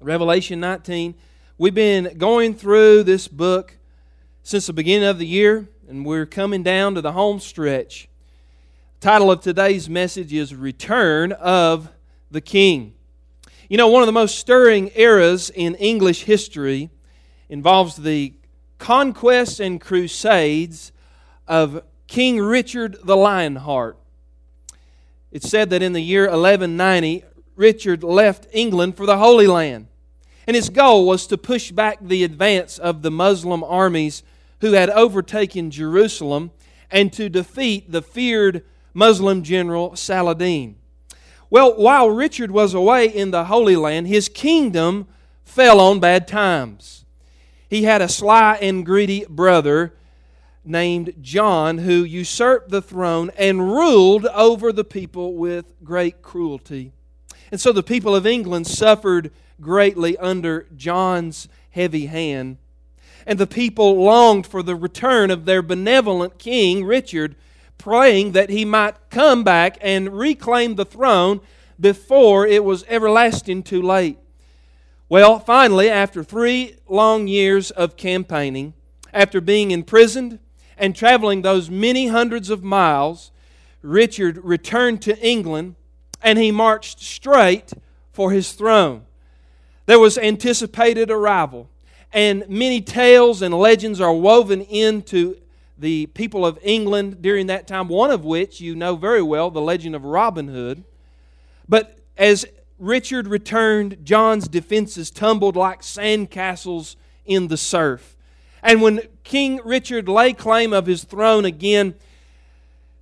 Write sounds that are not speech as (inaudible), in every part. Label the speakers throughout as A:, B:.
A: Revelation 19. We've been going through this book since the beginning of the year, and we're coming down to the home stretch. The title of today's message is Return of the King. You know, one of the most stirring eras in English history involves the conquests and crusades of King Richard the Lionheart. It's said that in the year 1190, Richard left England for the Holy Land. And his goal was to push back the advance of the Muslim armies who had overtaken Jerusalem and to defeat the feared Muslim general Saladin. Well, while Richard was away in the Holy Land, his kingdom fell on bad times. He had a sly and greedy brother named John who usurped the throne and ruled over the people with great cruelty. And so the people of England suffered greatly under John's heavy hand. And the people longed for the return of their benevolent king, Richard, praying that he might come back and reclaim the throne before it was everlasting too late. Well, finally, after three long years of campaigning, after being imprisoned and traveling those many hundreds of miles, Richard returned to England and he marched straight for his throne. There was anticipated arrival, and many tales and legends are woven into the people of England during that time, one of which you know very well, the legend of Robin Hood. But as Richard returned, John's defenses tumbled like sandcastles in the surf. And when King Richard lay claim of his throne again,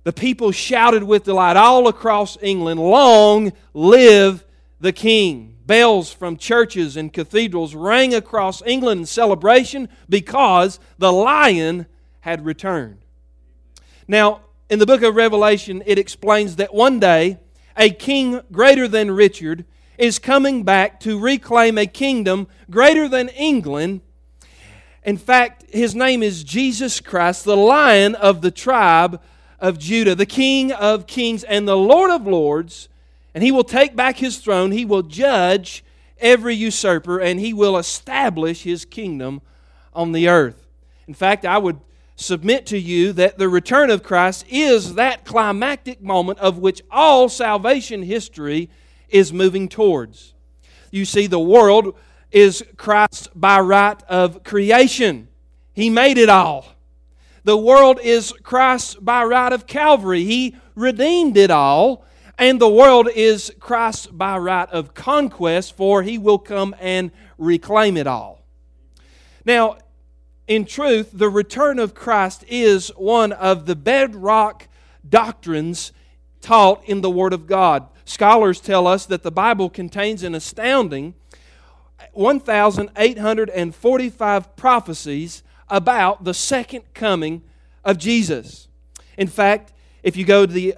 A: the people shouted with delight all across England, Long live the King! Bells from churches and cathedrals rang across England in celebration because the lion had returned. Now, in the book of Revelation, it explains that one day a king greater than Richard is coming back to reclaim a kingdom greater than England. In fact, his name is Jesus Christ, the lion of the tribe of Judah, the King of kings and the Lord of lords, and he will take back his throne. He will judge every usurper, and he will establish his kingdom on the earth. In fact, I would submit to you that the return of Christ is that climactic moment of which all salvation history is moving towards. You see, the world is Christ by right of creation, He made it all. The world is Christ by right of Calvary. He redeemed it all. And the world is Christ by right of conquest, for he will come and reclaim it all. Now, in truth, the return of Christ is one of the bedrock doctrines taught in the Word of God. Scholars tell us that the Bible contains an astounding 1,845 prophecies about the second coming of Jesus. In fact, if you go to the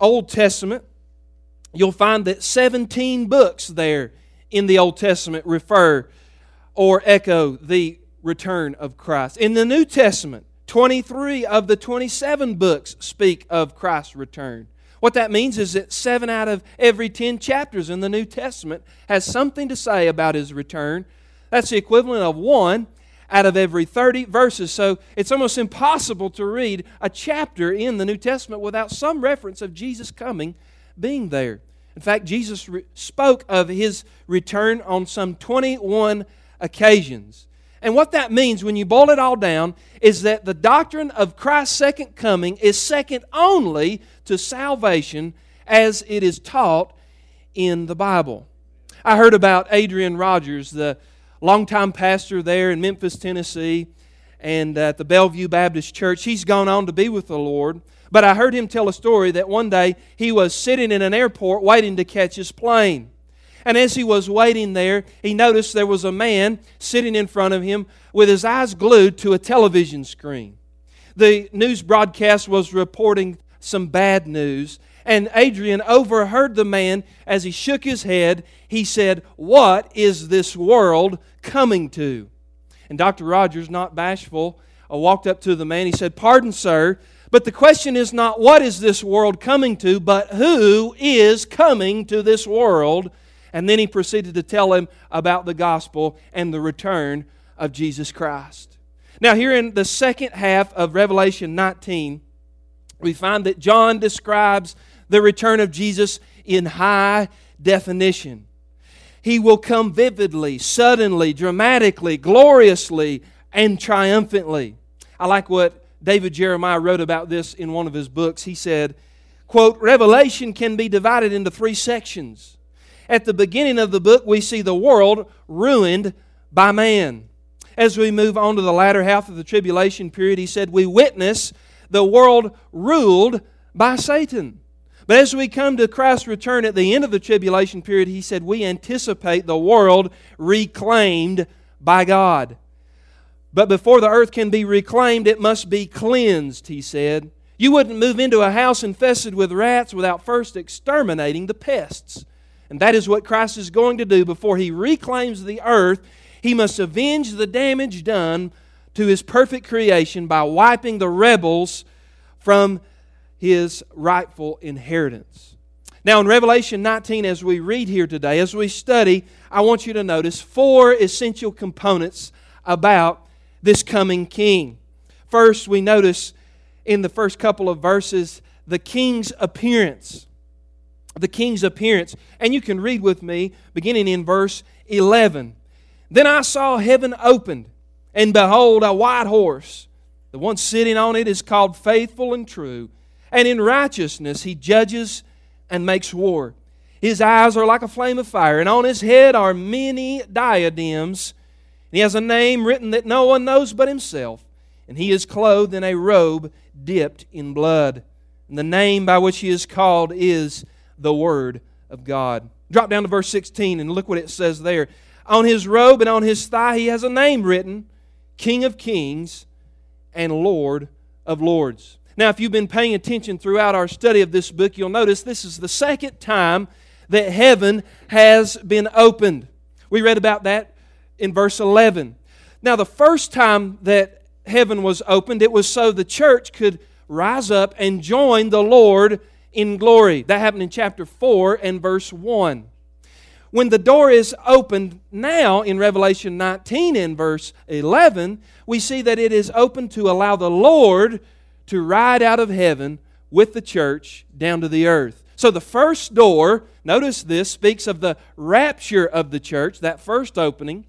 A: Old Testament, you'll find that 17 books there in the Old Testament refer or echo the return of Christ. In the New Testament, 23 of the 27 books speak of Christ's return. What that means is that seven out of every 10 chapters in the New Testament has something to say about his return. That's the equivalent of one out of every 30 verses. So it's almost impossible to read a chapter in the New Testament without some reference of Jesus coming being there. In fact, Jesus re- spoke of his return on some 21 occasions. And what that means, when you boil it all down, is that the doctrine of Christ's second coming is second only to salvation as it is taught in the Bible. I heard about Adrian Rogers, the longtime pastor there in Memphis, Tennessee, and at the Bellevue Baptist Church. He's gone on to be with the Lord. But I heard him tell a story that one day he was sitting in an airport waiting to catch his plane. And as he was waiting there, he noticed there was a man sitting in front of him with his eyes glued to a television screen. The news broadcast was reporting some bad news, and Adrian overheard the man as he shook his head. He said, What is this world coming to? And Dr. Rogers, not bashful, uh, walked up to the man. He said, Pardon, sir, but the question is not what is this world coming to, but who is coming to this world. And then he proceeded to tell him about the gospel and the return of Jesus Christ. Now, here in the second half of Revelation 19, we find that John describes the return of Jesus in high definition. He will come vividly, suddenly, dramatically, gloriously, and triumphantly. I like what David Jeremiah wrote about this in one of his books. He said, quote, Revelation can be divided into three sections. At the beginning of the book, we see the world ruined by man. As we move on to the latter half of the tribulation period, he said, We witness the world ruled by Satan. But as we come to Christ's return at the end of the tribulation period, he said, We anticipate the world reclaimed by God. But before the earth can be reclaimed, it must be cleansed, he said. You wouldn't move into a house infested with rats without first exterminating the pests. And that is what Christ is going to do before he reclaims the earth. He must avenge the damage done to his perfect creation by wiping the rebels from his rightful inheritance. Now, in Revelation 19, as we read here today, as we study, I want you to notice four essential components about this coming king. First, we notice in the first couple of verses the king's appearance. The king's appearance. And you can read with me, beginning in verse 11. Then I saw heaven opened, and behold, a white horse. The one sitting on it is called Faithful and True, and in righteousness he judges and makes war. His eyes are like a flame of fire, and on his head are many diadems he has a name written that no one knows but himself, and he is clothed in a robe dipped in blood. And the name by which he is called is the Word of God. Drop down to verse 16 and look what it says there. On his robe and on his thigh he has a name written King of Kings and Lord of Lords. Now, if you've been paying attention throughout our study of this book, you'll notice this is the second time that heaven has been opened. We read about that in verse 11. Now, the first time that heaven was opened, it was so the church could rise up and join the Lord in glory. That happened in chapter 4 and verse 1. When the door is opened now in Revelation 19 and verse 11, we see that it is open to allow the Lord to ride out of heaven with the church down to the earth. So the first door, notice this, speaks of the rapture of the church, that first opening.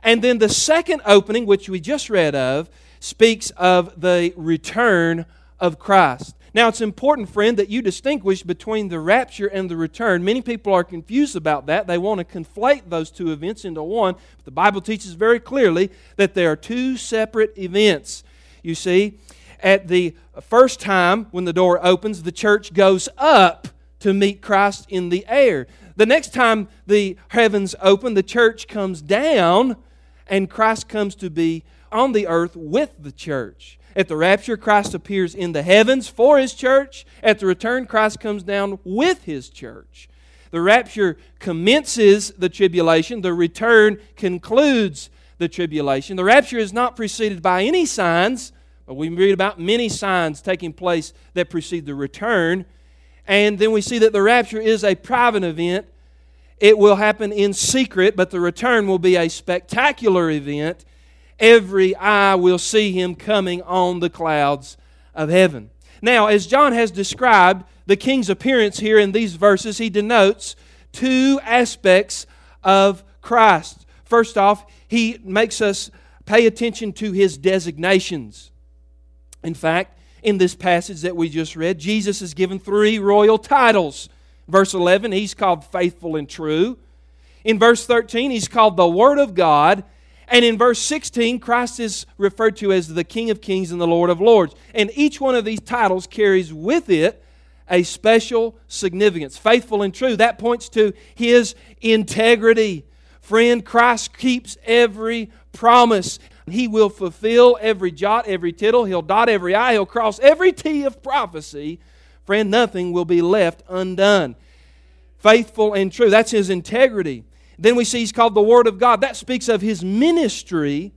A: And then the second opening, which we just read of, speaks of the return of Christ. Now, it's important, friend, that you distinguish between the rapture and the return. Many people are confused about that. They want to conflate those two events into one. But the Bible teaches very clearly that they are two separate events. You see, at the first time when the door opens, the church goes up to meet Christ in the air. The next time the heavens open, the church comes down and Christ comes to be on the earth with the church. At the rapture, Christ appears in the heavens for his church. At the return, Christ comes down with his church. The rapture commences the tribulation, the return concludes the tribulation. The rapture is not preceded by any signs, Uh, we read about many signs taking place that precede the return. And then we see that the rapture is a private event it will happen in secret, but the return will be a spectacular event. Every eye will see him coming on the clouds of heaven. Now, as John has described the king's appearance here in these verses, he denotes two aspects of Christ. First off, he makes us pay attention to his designations. In fact, in this passage that we just read, Jesus is given three royal titles Verse 11, he's called faithful and true. In verse 13, he's called the Word of God. And in verse 16, Christ is referred to as the King of Kings and the Lord of Lords. And each one of these titles carries with it a special significance. Faithful and true, that points to his integrity. Friend, Christ keeps every promise. He will fulfill every jot, every tittle. He'll dot every I. He'll cross every T of prophecy Friend, nothing will be left undone. Faithful and true. That's his integrity. Then we see he's called the Word of God. That speaks of his ministry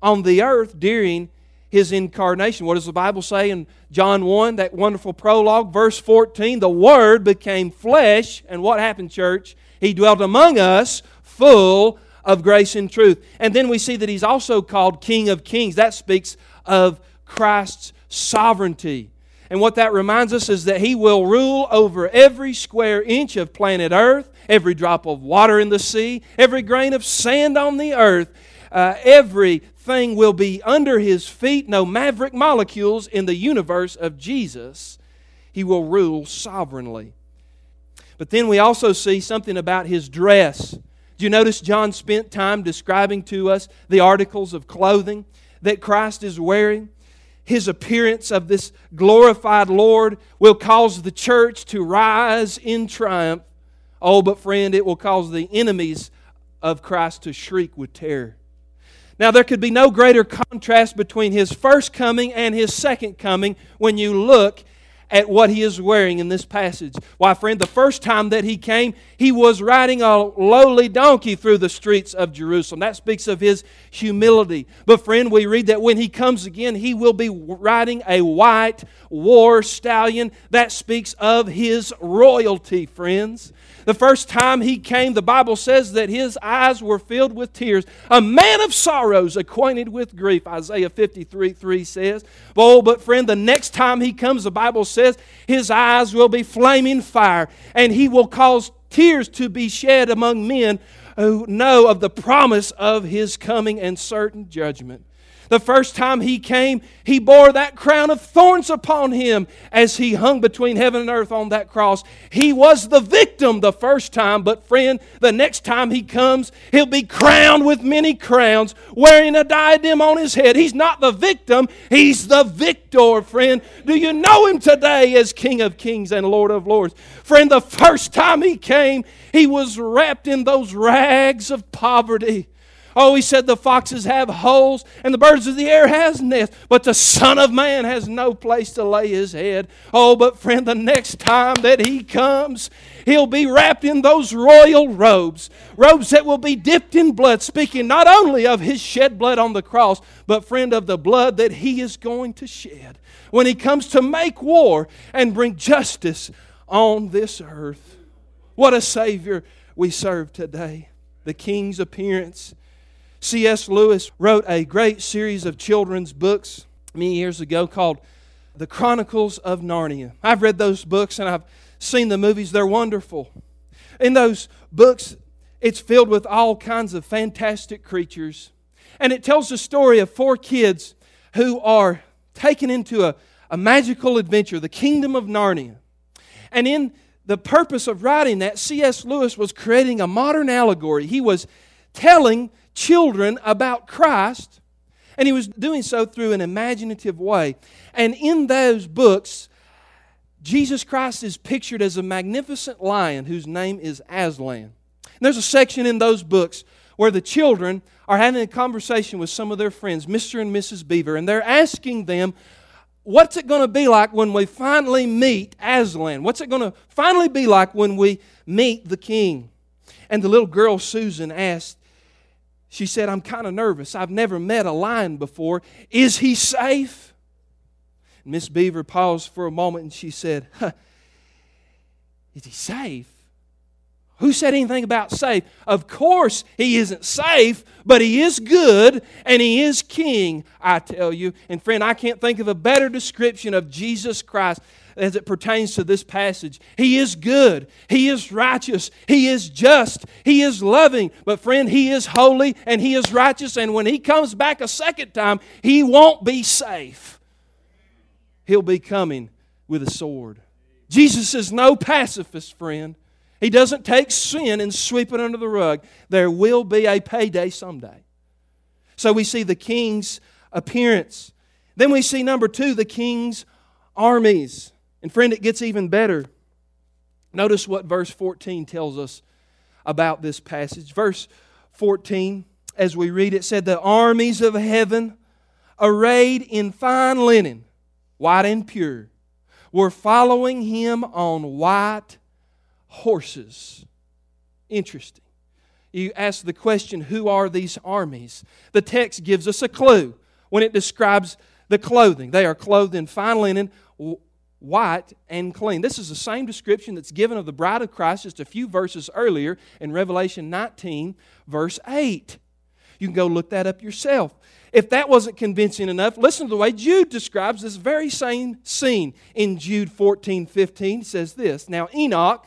A: on the earth during his incarnation. What does the Bible say in John 1, that wonderful prologue, verse 14? The Word became flesh, and what happened, church? He dwelt among us full of grace and truth. And then we see that he's also called King of Kings. That speaks of Christ's sovereignty. And what that reminds us is that he will rule over every square inch of planet Earth, every drop of water in the sea, every grain of sand on the earth. Uh, everything will be under his feet, no maverick molecules in the universe of Jesus. He will rule sovereignly. But then we also see something about his dress. You notice John spent time describing to us the articles of clothing that Christ is wearing? His appearance of this glorified Lord will cause the church to rise in triumph. Oh, but friend, it will cause the enemies of Christ to shriek with terror. Now, there could be no greater contrast between his first coming and his second coming when you look at what he is wearing in this passage. Why, friend, the first time that he came, he was riding a lowly donkey through the streets of Jerusalem. That speaks of his humility. But, friend, we read that when he comes again, he will be riding a white war stallion. That speaks of his royalty, friends. The first time he came, the Bible says that his eyes were filled with tears. A man of sorrows, acquainted with grief, Isaiah 53 3 says. Oh, but friend, the next time he comes, the Bible says his eyes will be flaming fire, and he will cause tears to be shed among men who know of the promise of his coming and certain judgment. The first time he came, he bore that crown of thorns upon him as he hung between heaven and earth on that cross. He was the victim the first time, but friend, the next time he comes, he'll be crowned with many crowns, wearing a diadem on his head. He's not the victim, he's the victor, friend. Do you know him today as King of Kings and Lord of Lords? Friend, the first time he came, he was wrapped in those rags of poverty. Oh, he said the foxes have holes and the birds of the air has nests, but the Son of Man has no place to lay his head. Oh, but friend, the next time that he comes, he'll be wrapped in those royal robes, robes that will be dipped in blood, speaking not only of his shed blood on the cross, but friend, of the blood that he is going to shed when he comes to make war and bring justice on this earth. What a Savior we serve today. The King's appearance C.S. Lewis wrote a great series of children's books many years ago called The Chronicles of Narnia. I've read those books and I've seen the movies, they're wonderful. In those books, it's filled with all kinds of fantastic creatures. And it tells the story of four kids who are taken into a, a magical adventure, the kingdom of Narnia. And in the purpose of writing that, C.S. Lewis was creating a modern allegory. He was telling children about Christ, and he was doing so through an imaginative way. And in those books, Jesus Christ is pictured as a magnificent lion whose name is Aslan. And there's a section in those books where the children are having a conversation with some of their friends, Mr. and Mrs. Beaver, and they're asking them, What's it going to be like when we finally meet Aslan? What's it going to finally be like when we meet the king? And the little girl Susan asked, she said, I'm kind of nervous. I've never met a lion before. Is he safe? Miss Beaver paused for a moment and she said, huh, Is he safe? Who said anything about safe? Of course, he isn't safe, but he is good and he is king, I tell you. And friend, I can't think of a better description of Jesus Christ as it pertains to this passage. He is good, He is righteous, He is just, He is loving. But, friend, He is holy and He is righteous. And when He comes back a second time, He won't be safe. He'll be coming with a sword. Jesus is no pacifist, friend. He doesn't take sin and sweep it under the rug. There will be a payday someday. So we see the king's appearance. Then we see number two, the king's armies. And friend, it gets even better. Notice what verse 14 tells us about this passage. Verse 14, as we read it, said, The armies of heaven, arrayed in fine linen, white and pure, were following him on white horses. Interesting. You ask the question, Who are these armies? The text gives us a clue when it describes the clothing. They are clothed in fine linen, white and clean. This is the same description that's given of the bride of Christ just a few verses earlier in Revelation 19, verse 8. You can go look that up yourself. If that wasn't convincing enough, listen to the way Jude describes this very same scene. In Jude 14, 15, he says this Now Enoch,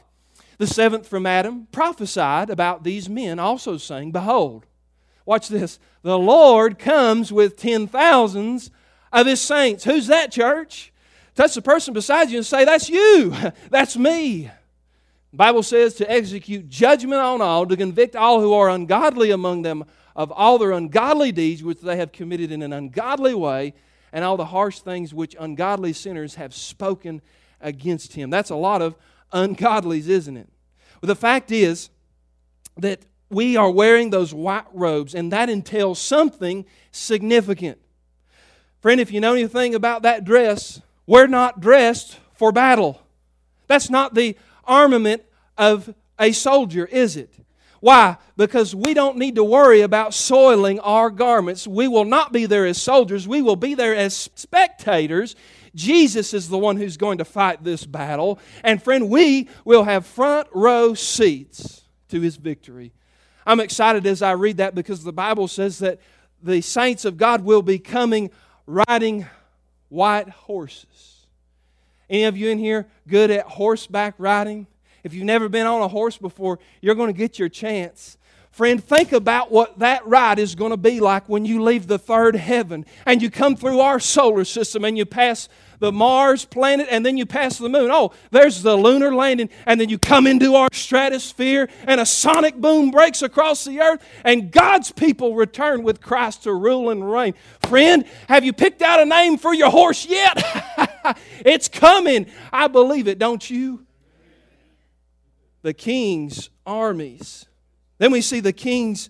A: the seventh from Adam, prophesied about these men, also saying, Behold, watch this, the Lord comes with ten thousands of his saints. Who's that, church? Touch the person beside you and say, That's you. (laughs) That's me. The Bible says to execute judgment on all, to convict all who are ungodly among them of all their ungodly deeds which they have committed in an ungodly way, and all the harsh things which ungodly sinners have spoken against him. That's a lot of ungodlies, isn't it? Well, the fact is that we are wearing those white robes, and that entails something significant. Friend, if you know anything about that dress, we're not dressed for battle. That's not the armament of a soldier, is it? Why? Because we don't need to worry about soiling our garments. We will not be there as soldiers, we will be there as spectators. Jesus is the one who's going to fight this battle. And friend, we will have front row seats to his victory. I'm excited as I read that because the Bible says that the saints of God will be coming riding white horses. Any of you in here good at horseback riding? If you've never been on a horse before, you're going to get your chance. Friend, think about what that ride is going to be like when you leave the third heaven and you come through our solar system and you pass the Mars planet and then you pass the moon. Oh, there's the lunar landing. And then you come into our stratosphere and a sonic boom breaks across the earth and God's people return with Christ to rule and reign. Friend, have you picked out a name for your horse yet? (laughs) it's coming. I believe it, don't you? The king's armies. Then we see the king's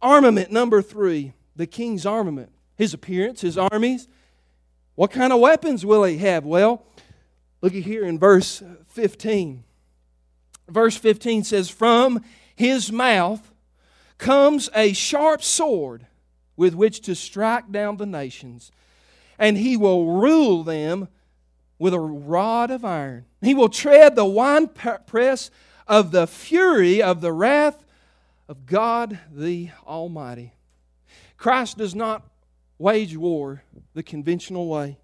A: armament, number three. The king's armament. His appearance, his armies. What kind of weapons will he have? Well, look at here in verse 15. Verse 15 says, From his mouth comes a sharp sword with which to strike down the nations, and he will rule them with a rod of iron. He will tread the winepress of the fury of the wrath of God the Almighty. Christ does not wage war the conventional way.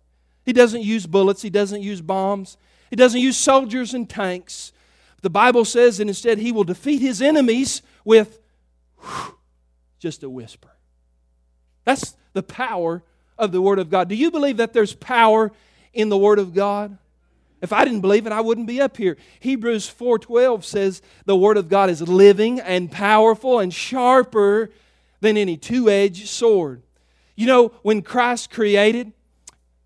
A: He doesn't use bullets, he doesn't use bombs, he doesn't use soldiers and tanks. The Bible says that instead he will defeat his enemies with whew, just a whisper. That's the power of the Word of God. Do you believe that there's power in the Word of God? If I didn't believe it, I wouldn't be up here. Hebrews 4:12 says the word of God is living and powerful and sharper than any two-edged sword. You know, when Christ created,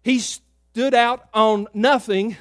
A: he stood out on nothing.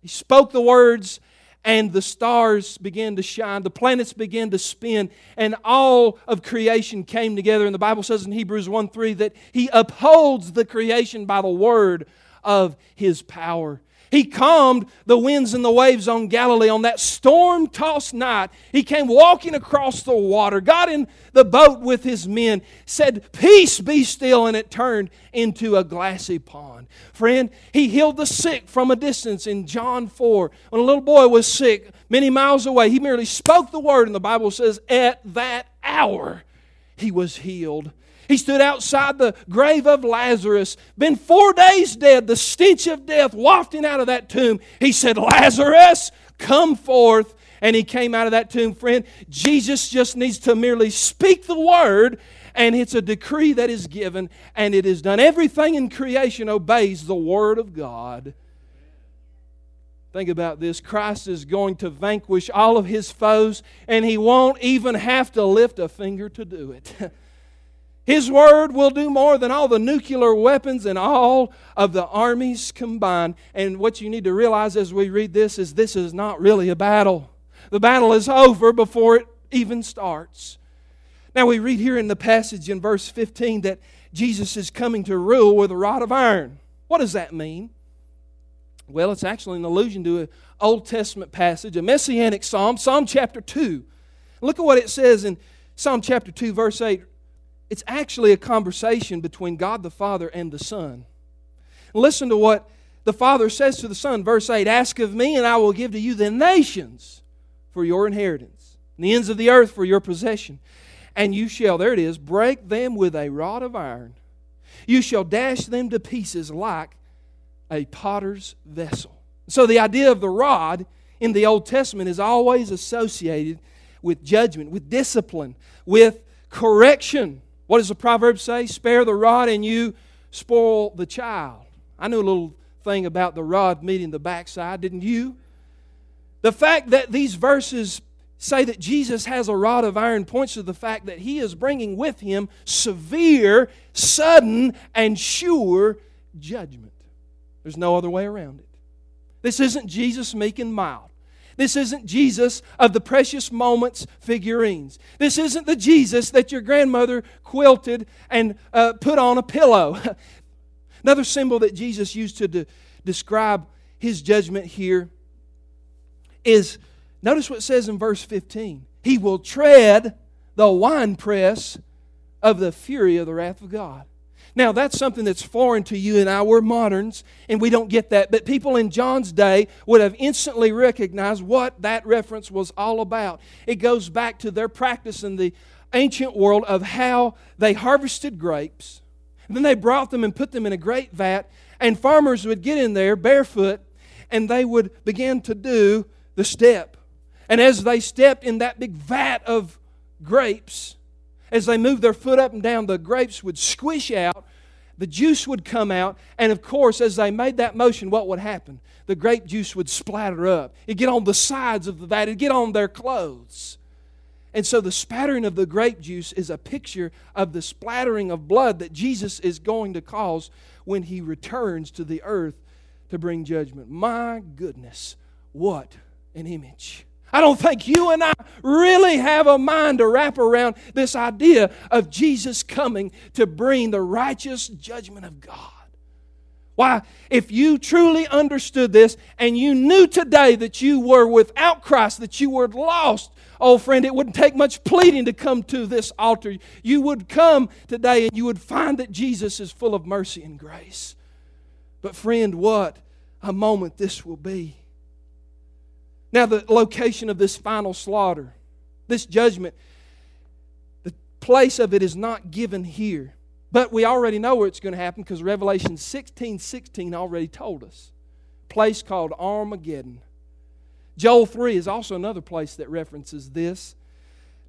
A: He spoke the words, and the stars began to shine, the planets began to spin, and all of creation came together. And the Bible says in Hebrews 1 3 that He upholds the creation by the word of His power. He calmed the winds and the waves on Galilee on that storm tossed night. He came walking across the water, got in the boat with his men, said, Peace be still, and it turned into a glassy pond. Friend, he healed the sick from a distance in John 4. When a little boy was sick many miles away, he merely spoke the word, and the Bible says, At that hour he was healed. He stood outside the grave of Lazarus, been four days dead, the stench of death wafting out of that tomb. He said, Lazarus, come forth. And he came out of that tomb, friend. Jesus just needs to merely speak the word, and it's a decree that is given, and it is done. Everything in creation obeys the word of God. Think about this Christ is going to vanquish all of his foes, and he won't even have to lift a finger to do it. (laughs) His word will do more than all the nuclear weapons and all of the armies combined. And what you need to realize as we read this is this is not really a battle. The battle is over before it even starts. Now we read here in the passage in verse 15 that Jesus is coming to rule with a rod of iron. What does that mean? Well, it's actually an allusion to an Old Testament passage, a messianic psalm, Psalm chapter 2. Look at what it says in Psalm chapter 2, verse 8 it's actually a conversation between God the Father and the Son. Listen to what the Father says to the Son, verse 8, Ask of me, and I will give to you the nations for your inheritance, and the ends of the earth for your possession. And you shall, there it is, break them with a rod of iron. You shall dash them to pieces like a potter's vessel. So the idea of the rod in the Old Testament is always associated with judgment, with discipline, with correction. What does the proverb say? Spare the rod and you spoil the child. I knew a little thing about the rod meeting the backside, didn't you? The fact that these verses say that Jesus has a rod of iron points to the fact that he is bringing with him severe, sudden, and sure judgment. There's no other way around it. This isn't Jesus meek and mild. This isn't Jesus of the precious moments figurines. This isn't the Jesus that your grandmother quilted and uh, put on a pillow. (laughs) Another symbol that Jesus used to de- describe his judgment here is notice what it says in verse 15 He will tread the winepress of the fury of the wrath of God. Now, that's something that's foreign to you and I. We're moderns, and we don't get that. But people in John's day would have instantly recognized what that reference was all about. It goes back to their practice in the ancient world of how they harvested grapes. Then they brought them and put them in a great vat, and farmers would get in there barefoot, and they would begin to do the step. And as they stepped in that big vat of grapes, as they moved their foot up and down, the grapes would squish out, the juice would come out, and of course, as they made that motion, what would happen? The grape juice would splatter up. It'd get on the sides of the vat, it'd get on their clothes. And so the spattering of the grape juice is a picture of the splattering of blood that Jesus is going to cause when he returns to the earth to bring judgment. My goodness, what an image. I don't think you and I really have a mind to wrap around this idea of Jesus coming to bring the righteous judgment of God. Why, if you truly understood this and you knew today that you were without Christ, that you were lost, oh friend, it wouldn't take much pleading to come to this altar. You would come today and you would find that Jesus is full of mercy and grace. But, friend, what a moment this will be. Now, the location of this final slaughter, this judgment, the place of it is not given here. But we already know where it's going to happen because Revelation 16 16 already told us. Place called Armageddon. Joel 3 is also another place that references this.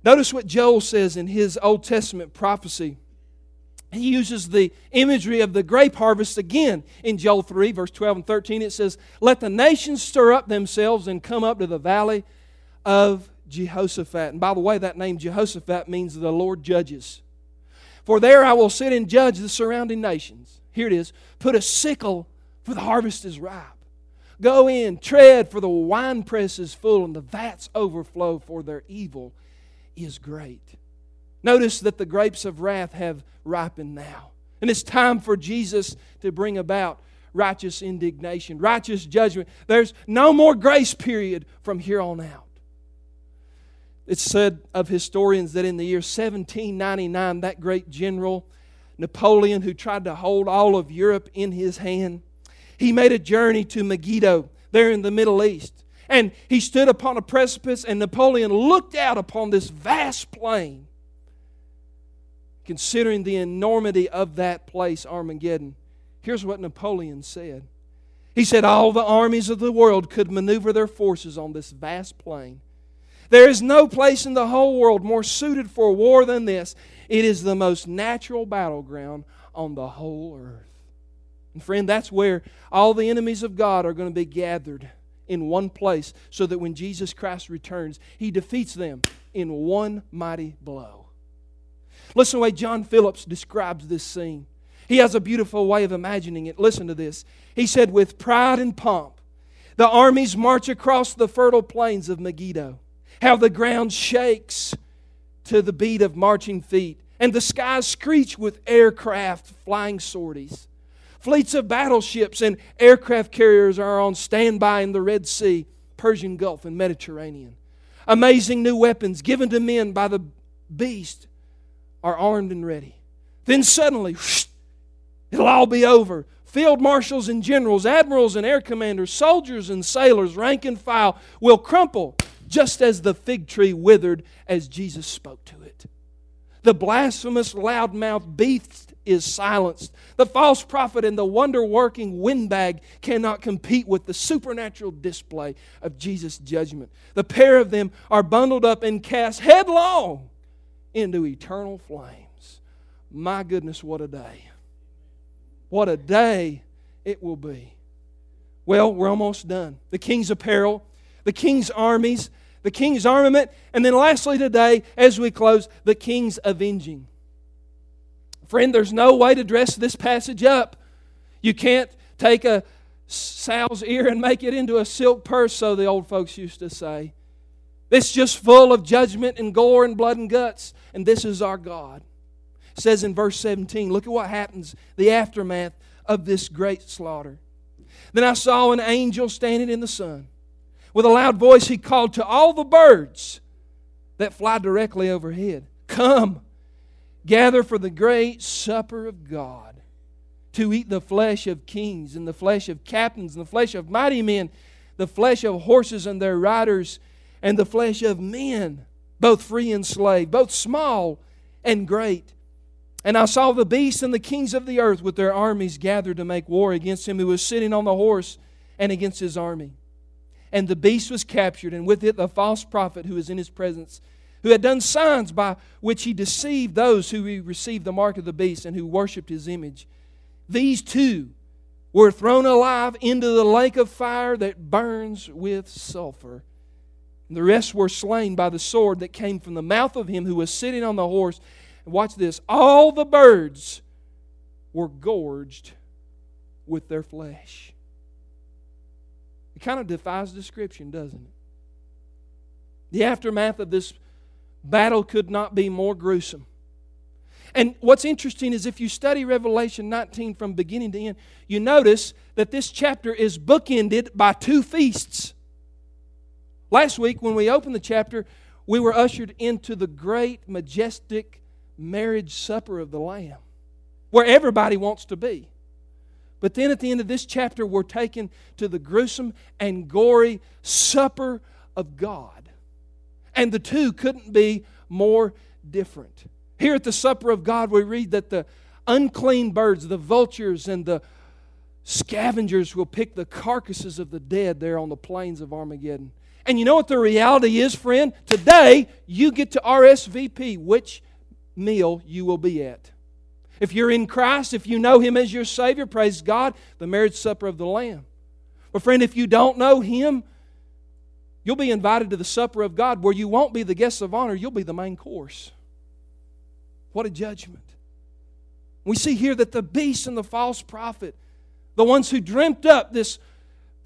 A: Notice what Joel says in his Old Testament prophecy he uses the imagery of the grape harvest again in Joel 3, verse 12 and 13. It says, Let the nations stir up themselves and come up to the valley of Jehoshaphat. And by the way, that name Jehoshaphat means the Lord judges. For there I will sit and judge the surrounding nations. Here it is Put a sickle, for the harvest is ripe. Go in, tread, for the winepress is full, and the vats overflow, for their evil is great. Notice that the grapes of wrath have ripened now. And it's time for Jesus to bring about righteous indignation, righteous judgment. There's no more grace period from here on out. It's said of historians that in the year 1799, that great general, Napoleon, who tried to hold all of Europe in his hand, he made a journey to Megiddo, there in the Middle East. And he stood upon a precipice, and Napoleon looked out upon this vast plain considering the enormity of that place, Armageddon, here's what Napoleon said. He said, All the armies of the world could maneuver their forces on this vast plain. There is no place in the whole world more suited for war than this. It is the most natural battleground on the whole earth. And friend, that's where all the enemies of God are going to be gathered in one place so that when Jesus Christ returns, he defeats them in one mighty blow. Listen to the way John Phillips describes this scene. He has a beautiful way of imagining it. Listen to this. He said, With pride and pomp, the armies march across the fertile plains of Megiddo. How the ground shakes to the beat of marching feet, and the skies screech with aircraft flying sorties. Fleets of battleships and aircraft carriers are on standby in the Red Sea, Persian Gulf, and Mediterranean. Amazing new weapons given to men by the beast are armed and ready. Then suddenly, it'll all be over. field marshals and generals, admirals and air commanders, soldiers and sailors, rank and file, will crumple just as the fig tree withered as Jesus spoke to it. The blasphemous, loudmouth beast is silenced. The false prophet and the wonder working windbag cannot compete with the supernatural display of Jesus' judgment. The pair of them are bundled up and cast headlong into eternal flames. My goodness, what a day! What a day it will be. Well, we're almost done. The king's apparel, the king's armies, the king's armament, and then lastly today, as we close, the king's avenging. Friend, there's no way to dress this passage up. You can't take a sow's ear and make it into a silk purse, so the old folks used to say. It's just full of judgment and gore and blood and guts, and this is our God. It says in verse 17, look at what happens, the aftermath of this great slaughter. Then I saw an angel standing in the sun. With a loud voice, he called to all the birds that fly directly overhead Come, gather for the great supper of God, to eat the flesh of kings, and the flesh of captains, and the flesh of mighty men, the flesh of horses and their riders, and the flesh of men, both free and slave, both small and great. And I saw the beasts and the kings of the earth with their armies gathered to make war against him who was sitting on the horse and against his army. And the beast was captured, and with it the false prophet who was in his presence who had done signs by which he deceived those who received the mark of the beast and who worshipped his image. These two were thrown alive into the lake of fire that burns with sulfur. The rest were slain by the sword that came from the mouth of him who was sitting on the horse. And watch this all the birds were gorged with their flesh. It kind of defies description, doesn't it? The aftermath of this Battle could not be more gruesome. And what's interesting is if you study Revelation 19 from beginning to end, you notice that this chapter is bookended by two feasts. Last week, when we opened the chapter, we were ushered into the great, majestic marriage supper of the Lamb, where everybody wants to be. But then at the end of this chapter, we're taken to the gruesome and gory supper of God. And the two couldn't be more different. Here at the supper of God, we read that the unclean birds, the vultures, and the scavengers will pick the carcasses of the dead there on the plains of Armageddon. And you know what the reality is, friend? Today, you get to RSVP which meal you will be at. If you're in Christ, if you know Him as your Savior, praise God, the marriage supper of the Lamb. But, friend, if you don't know Him, You'll be invited to the supper of God where you won't be the guests of honor, you'll be the main course. What a judgment. We see here that the beast and the false prophet, the ones who dreamt up this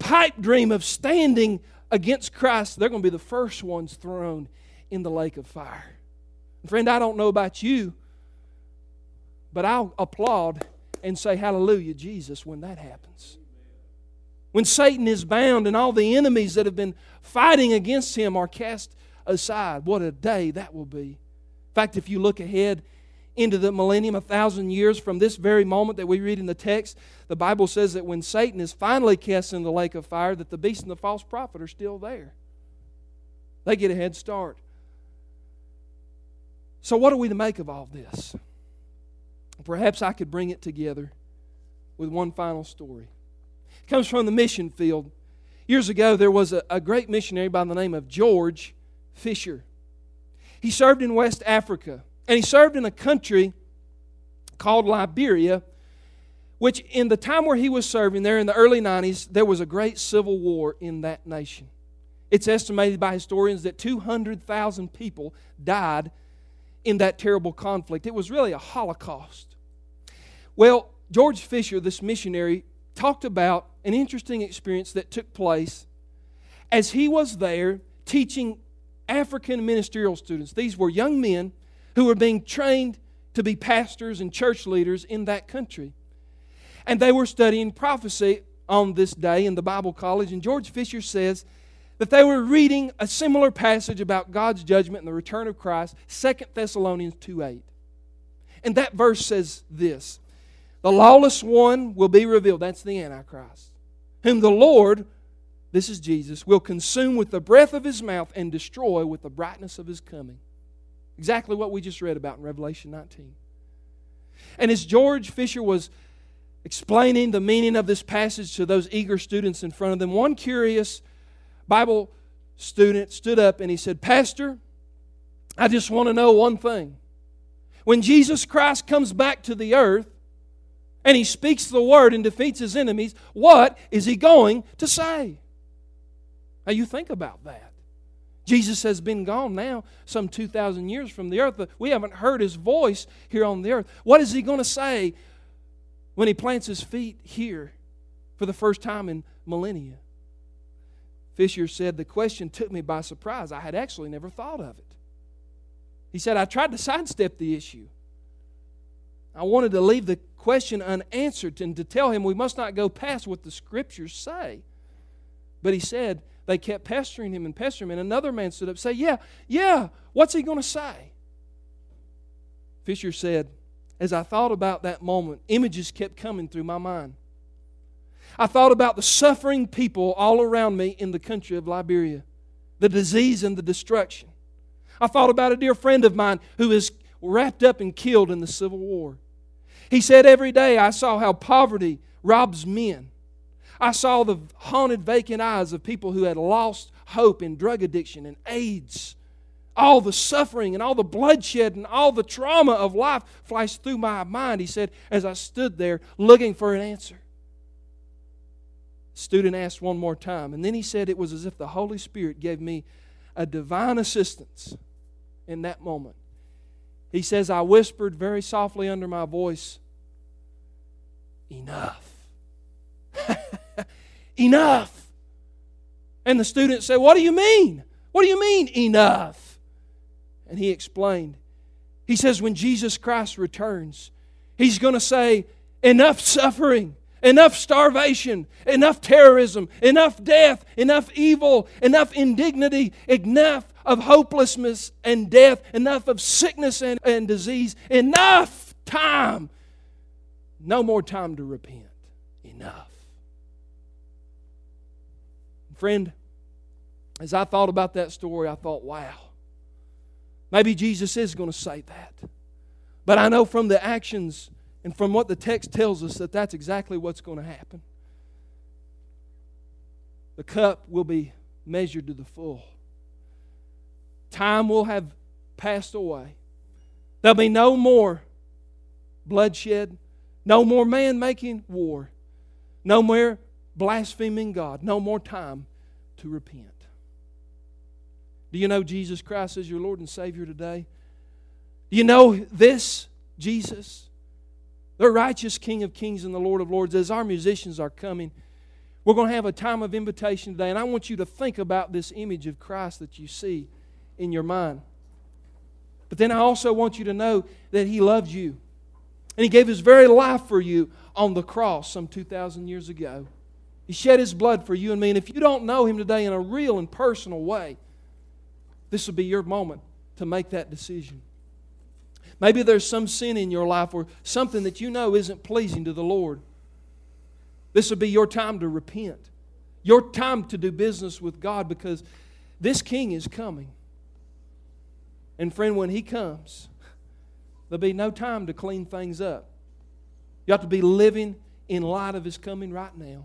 A: pipe dream of standing against Christ, they're going to be the first ones thrown in the lake of fire. And friend, I don't know about you, but I'll applaud and say hallelujah, Jesus, when that happens. When Satan is bound and all the enemies that have been fighting against him are cast aside, what a day that will be. In fact, if you look ahead into the millennium, a thousand years from this very moment that we read in the text, the Bible says that when Satan is finally cast in the lake of fire, that the beast and the false prophet are still there. They get a head start. So, what are we to make of all this? Perhaps I could bring it together with one final story comes from the mission field. Years ago, there was a, a great missionary by the name of George Fisher. He served in West Africa, and he served in a country called Liberia, which in the time where he was serving there in the early 90s, there was a great civil war in that nation. It's estimated by historians that 200,000 people died in that terrible conflict. It was really a holocaust. Well, George Fisher, this missionary, talked about an interesting experience that took place as he was there teaching African ministerial students. These were young men who were being trained to be pastors and church leaders in that country. And they were studying prophecy on this day in the Bible college. And George Fisher says that they were reading a similar passage about God's judgment and the return of Christ, 2 Thessalonians 2 8. And that verse says this The lawless one will be revealed. That's the Antichrist. Whom the Lord, this is Jesus, will consume with the breath of his mouth and destroy with the brightness of his coming. Exactly what we just read about in Revelation 19. And as George Fisher was explaining the meaning of this passage to those eager students in front of them, one curious Bible student stood up and he said, Pastor, I just want to know one thing. When Jesus Christ comes back to the earth and he speaks the word and defeats his enemies, what is he going to say? Now you think about that. Jesus has been gone now some 2,000 years from the earth. We haven't heard his voice here on the earth. What is he going to say when he plants his feet here for the first time in millennia? Fisher said, The question took me by surprise. I had actually never thought of it. He said, I tried to sidestep the issue. I wanted to leave the question unanswered and to tell him we must not go past what the scriptures say. But he said, they kept pestering him and pestering him. And another man stood up and said, Yeah, yeah, what's he going to say? Fisher said, As I thought about that moment, images kept coming through my mind. I thought about the suffering people all around me in the country of Liberia, the disease and the destruction. I thought about a dear friend of mine who is wrapped up and killed in the Civil War. He said, Every day I saw how poverty robs men I saw the haunted, vacant eyes of people who had lost hope in drug addiction and AIDS. All the suffering and all the bloodshed and all the trauma of life flashed through my mind, he said, as I stood there looking for an answer. The student asked one more time, and then he said it was as if the Holy Spirit gave me a divine assistance in that moment. He says, I whispered very softly under my voice, Enough. (laughs) Enough. And the student said, What do you mean? What do you mean, enough? And he explained. He says, When Jesus Christ returns, he's going to say, Enough suffering, enough starvation, enough terrorism, enough death, enough evil, enough indignity, enough of hopelessness and death, enough of sickness and, and disease, enough time. No more time to repent. Enough. Friend, as I thought about that story, I thought, wow, maybe Jesus is going to say that. But I know from the actions and from what the text tells us that that's exactly what's going to happen. The cup will be measured to the full. Time will have passed away. There'll be no more bloodshed, no more man making war, no more blaspheming God, no more time to repent. Do you know Jesus Christ as your Lord and Savior today? Do you know this Jesus, the righteous King of Kings and the Lord of Lords? As our musicians are coming, we're going to have a time of invitation today, and I want you to think about this image of Christ that you see in your mind. But then I also want you to know that He loves you. And He gave His very life for you on the cross some 2,000 years ago. He shed his blood for you and me. And if you don't know him today in a real and personal way, this will be your moment to make that decision. Maybe there's some sin in your life or something that you know isn't pleasing to the Lord. This will be your time to repent, your time to do business with God because this king is coming. And friend, when he comes, there'll be no time to clean things up. You have to be living in light of his coming right now.